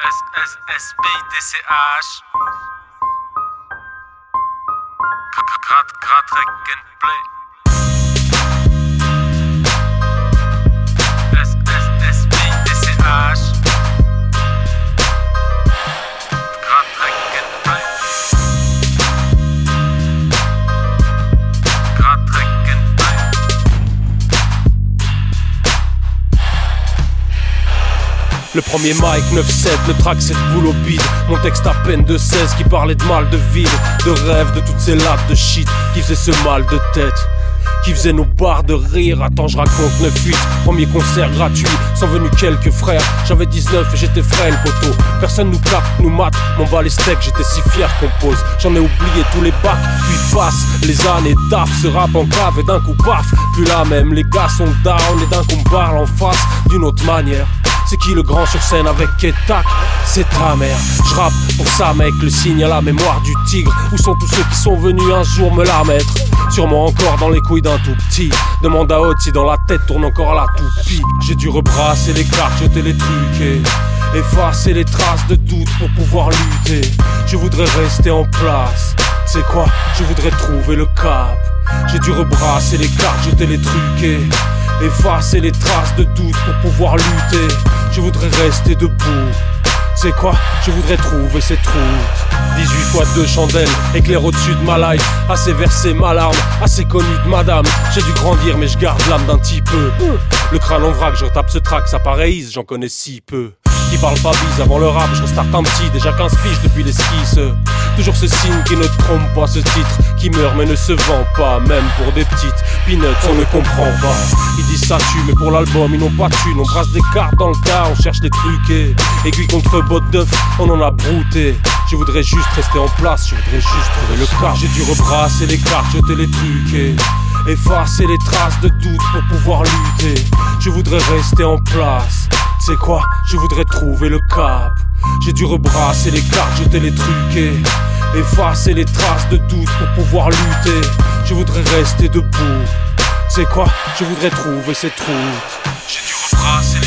SSSBDCH. Grad, grad, Play. Le premier mic 9-7, le track c'est boule au Mon texte à peine de 16 qui parlait de mal de ville De rêve, de toutes ces lattes de shit qui faisaient ce mal de tête qui faisait nos barres de rire. Attends, je raconte 9-8, premier concert gratuit, sont venus quelques frères. J'avais 19 et j'étais frêle, poteau. Personne nous capte, nous mate, mon bas les steaks, j'étais si fier qu'on pose. J'en ai oublié tous les bacs, puis passent les années taf, ce rap en cave et d'un coup paf, plus là même, les gars sont down et d'un coup on parle en face d'une autre manière. C'est qui le grand sur scène avec Ketak C'est ta mère. Je rappe pour ça, mec, le signe à la mémoire du tigre. Où sont tous ceux qui sont venus un jour me la mettre? Sûrement encore dans les couilles d'un tout petit. Demande à si dans la tête tourne encore la toupie. J'ai dû rebrasser les cartes, jeter les trucs effacer les traces de doute pour pouvoir lutter. Je voudrais rester en place. C'est quoi? Je voudrais trouver le cap. J'ai dû rebrasser les cartes, jeter les trucs effacer les traces de doute pour pouvoir lutter. Je voudrais rester debout. C'est quoi? Je voudrais trouver cette route. 18 fois deux chandelles, éclair au-dessus de ma life. Assez versé ma larme, assez connu de madame. J'ai dû grandir mais je garde l'âme d'un petit peu. Le crâne en vrac, je retape ce track, ça ease, j'en connais si peu. Qui parle pas bise avant le rap, je restarte un petit, déjà 15 piges depuis l'esquisse. Toujours ce signe qui ne trompe pas, ce titre qui meurt mais ne se vend pas, même pour des petites. Peanuts, on ne comprend pas. Mais pour l'album ils n'ont pas de. On brasse des cartes dans le tas, on cherche des et aiguille contre botte d'œuf, on en a brouté. Je voudrais juste rester en place, je voudrais juste trouver le cas. J'ai dû rebrasser les cartes, jeter les et effacer les traces de doute pour pouvoir lutter. Je voudrais rester en place. C'est quoi? Je voudrais trouver le cap. J'ai dû rebrasser les cartes, jeter les et effacer les traces de doute pour pouvoir lutter. Je voudrais rester debout. C'est quoi? Je voudrais trouver cette route. J'ai rebrasser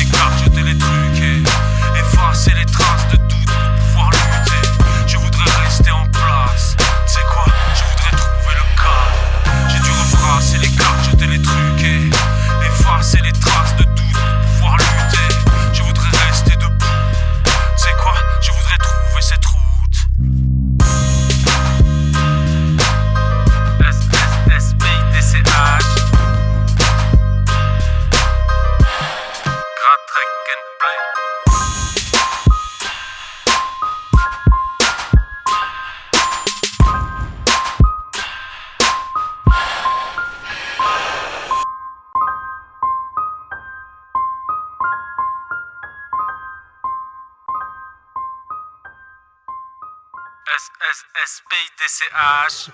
SSSPDCH.